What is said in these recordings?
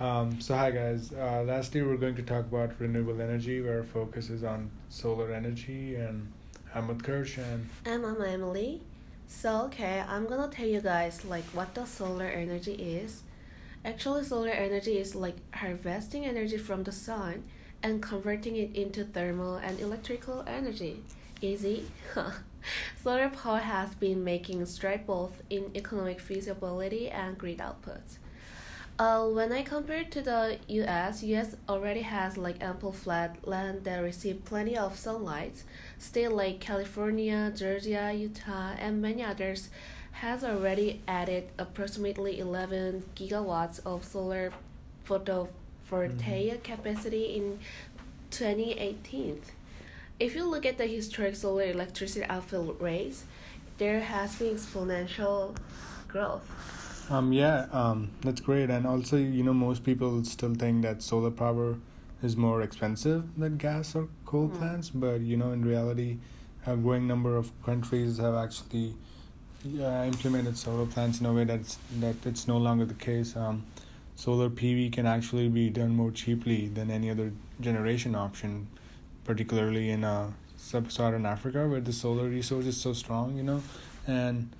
Um, so hi guys. Uh, lastly, we're going to talk about renewable energy, where our focus is on solar energy. And I'm Utkarsh, and And I'm Emily. So okay, I'm gonna tell you guys like what the solar energy is. Actually, solar energy is like harvesting energy from the sun and converting it into thermal and electrical energy. Easy. solar power has been making strides both in economic feasibility and grid outputs. Uh, when I compare to the U.S., U.S. already has like ample flat land that receive plenty of sunlight. State like California, Georgia, Utah, and many others has already added approximately 11 gigawatts of solar photovoltaic capacity in 2018. If you look at the historic solar electricity output rates, there has been exponential growth. Um, yeah, um, that's great. And also, you know, most people still think that solar power is more expensive than gas or coal Mm. plants, but you know, in reality, a growing number of countries have actually yeah, implemented solar plants in a way that's that it's no longer the case. Um, solar PV can actually be done more cheaply than any other generation option, particularly in uh, sub-Saharan Africa, where the solar resource is so strong, you know, and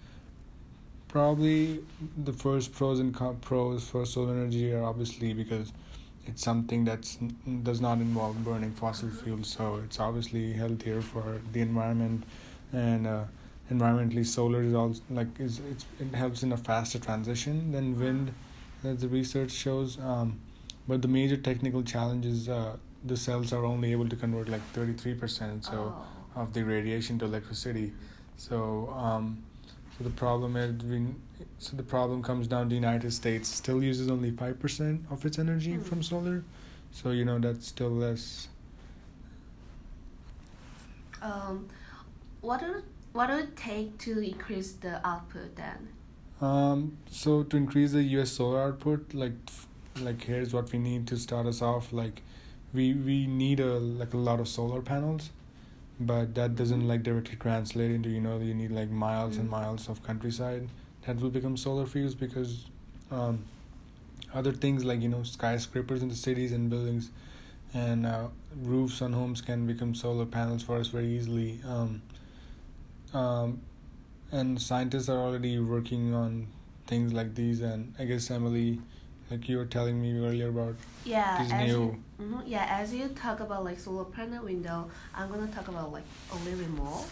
probably the first pros and co- pros for solar energy are obviously because it's something that's does not involve burning fossil fuels, so it's obviously healthier for the environment, and uh, environmentally solar is also like is it's, it helps in a faster transition than wind, as the research shows. Um, but the major technical challenge is uh, the cells are only able to convert like thirty three percent. So Oh. of the radiation to electricity. So, um, so the problem is we, so the problem comes down the United States still uses only five percent of its energy Hmm. from solar. So you know that's still less. Um, what would what would it take to increase the output then? Um, so to increase the U.S. solar output, like like here's what we need to start us off. Like, we we need a like a lot of solar panels, but that doesn't like directly translate into you know you need like miles and Mm. miles of countryside that will become solar fields because, um, other things like you know skyscrapers in the cities and buildings, and uh, roofs on homes can become solar panels for us very easily. Um, um, and scientists are already working on things like these and i guess emily like you were telling me earlier about Yeah, these as new you, mhm, yeah, as you talk about like solar panel window, I'm gonna talk about like a little bit more.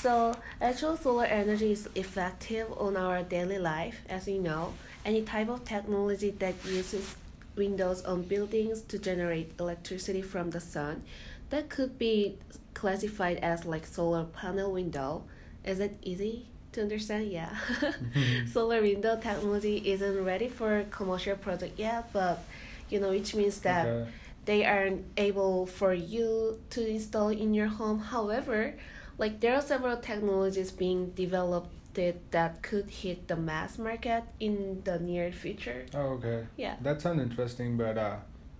So actual solar energy is effective on our daily life, as you know. Any type of technology that uses windows on buildings to generate electricity from the sun, that could be classified as like solar panel window. Is it easy to understand? Yeah. solar window technology isn't ready for commercial product yet, but you know, which means that Okay. they aren't able for you to install in your home. However, like there are several technologies being developed that, that could hit the mass market in the near future. oh okay Yeah. that sounds interesting but uh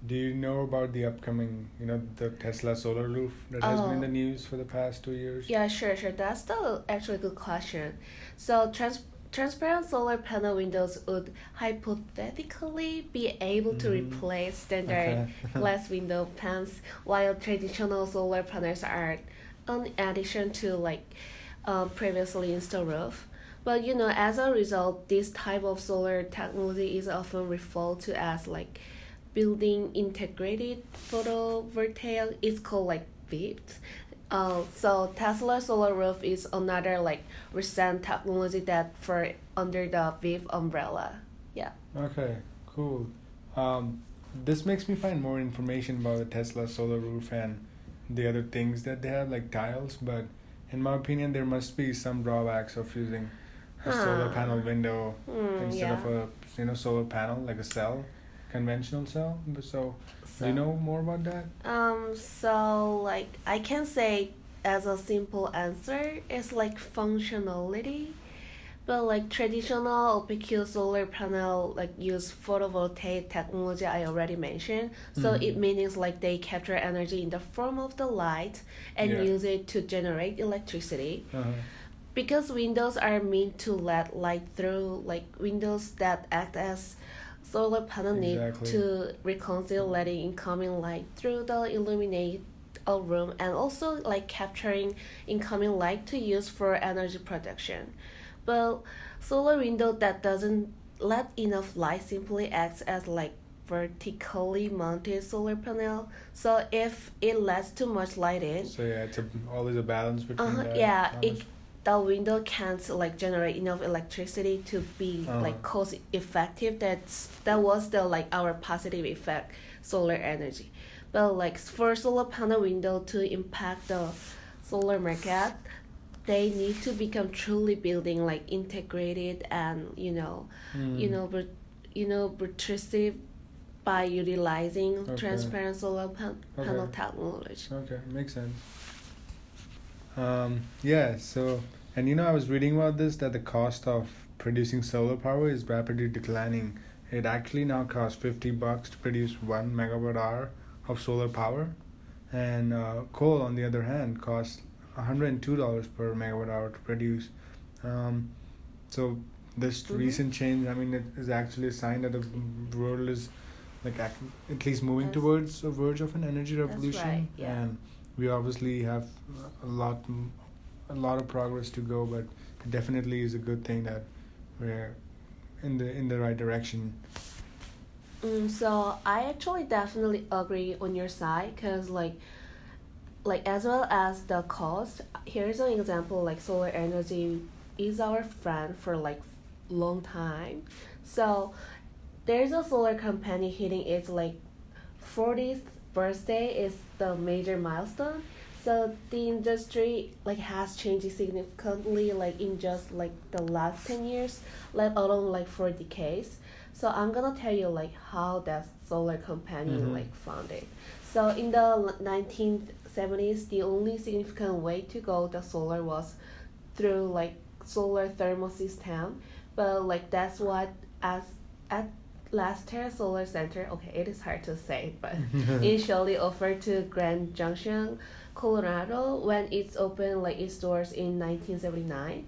do you know about the upcoming you know the tesla solar roof that has been in Oh. the news for the past two years Yeah, sure, sure. That's the actually good question. So trans- transparent solar panel windows would hypothetically be able to Mhm. replace standard Okay. glass window panes, while traditional solar panels are an addition to like um, previously installed roof. But you know, as a result, this type of solar technology is often referred to as like building integrated photovoltaic. It's called like BIPV. Uh, so Tesla solar roof is another like recent technology that for under the VIP umbrella. Yeah. okay cool um this makes me find more information about the tesla solar roof and the other things that they have like tiles but in my opinion there must be some drawbacks of using a solar panel window Hmm, instead yeah. of a you know solar panel like a cell conventional cell But so do you know more about that Um, so like I can say as a simple answer, it's like functionality. But like traditional opaque solar panel like use photovoltaic technology I already mentioned. So Mhm. it means like they capture energy in the form of the light and Yeah. use it to generate electricity. uh-huh. Because windows are meant to let light through, like windows that act as solar panel Exactly. need to reconcile letting incoming light through the illuminate a room and also like capturing incoming light to use for energy production. But solar window that doesn't let enough light simply acts as like vertically mounted solar panel. So if it lets too much light in, So yeah, it's a, always a balance between uh-huh, that. yeah, it the window can't like generate enough electricity to be Uh-huh. like cost effective. That's that was the like our positive effect solar energy, but like for solar panel window to impact the solar market, they need to become truly building like integrated and you know you Mm. know but you know protrusive by utilizing Okay. transparent solar pan- panel technology. Okay, makes sense. Um, yeah, so, and you know, I was reading about this that the cost of producing solar power is rapidly declining. It actually now costs 50 bucks to produce one megawatt hour of solar power, and uh, coal, on the other hand, costs $102 per megawatt hour to produce. Um, so, this Mhm. recent change, I mean, it is actually a sign that the world is like at least moving That's- towards a verge of an energy revolution right, yeah. and we obviously have a lot a lot of progress to go but it definitely is a good thing that we're in the in the right direction. Mm, so I actually definitely agree on your side because like like as well as the cost here's an example like solar energy is our friend for like long time. So there's a solar company hitting its like 40th birthday is the major milestone. So the industry like has changed significantly like in just like the last 10 years let alone like for decades. So i'm gonna tell you like how that solar company Mhm. like founded. So in the l- 1970s the only significant way to go the solar was through like solar thermal system. But like that's what as at Laster Solar Center, okay, it is hard to say, but initially offered to Grand Junction, Colorado, when it's opened like its doors in 1979.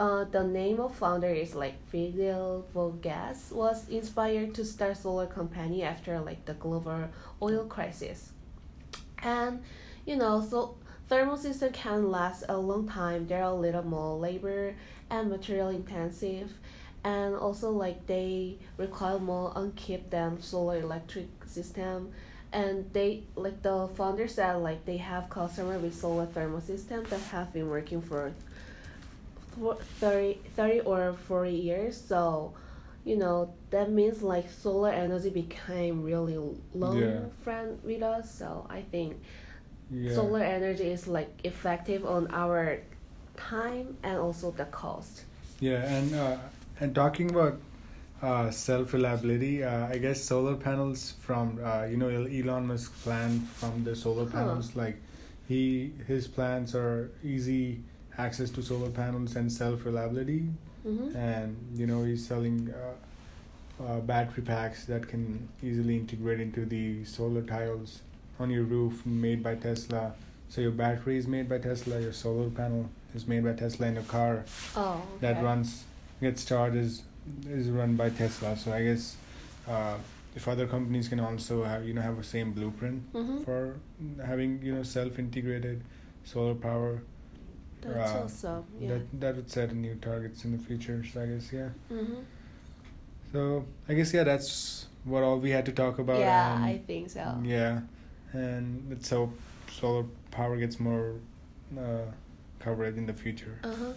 Uh, the name of founder is like Fidel Vogas was inspired to start solar company after like the global oil crisis. And you know, so thermal system can last a long time. They're a little more labor and material intensive and also like they require more upkeep than solar electric system. And they like the founder said like they have customer with solar thermal system that have been working for for 30, 30 or 40 years. So you know that means like solar energy became really long Yeah. friend with us. So i think yeah. solar energy is like effective on our time and also the cost. Yeah and uh, and talking about uh, self reliability uh, i guess solar panels from uh, you know elon musk plan from the solar Huh. panels like he his plans are easy access to solar panels and self reliability mm-hmm. and you know he's selling uh, uh, battery packs that can easily integrate into the solar tiles on your roof made by Tesla. So your battery is made by Tesla, your solar panel is made by Tesla, and your car oh that runs gets charged is is run by Tesla. So I guess uh, if other companies can also have you know have the same blueprint mm-hmm. for having you know self integrated solar power, that's uh, awesome yeah that that would set new targets in the future. So I guess yeah. mm-hmm. So I guess yeah, that's what all we had to talk about. yeah and, i think so Yeah, and let's hope solar power gets more uh, coverage in the future. uh-huh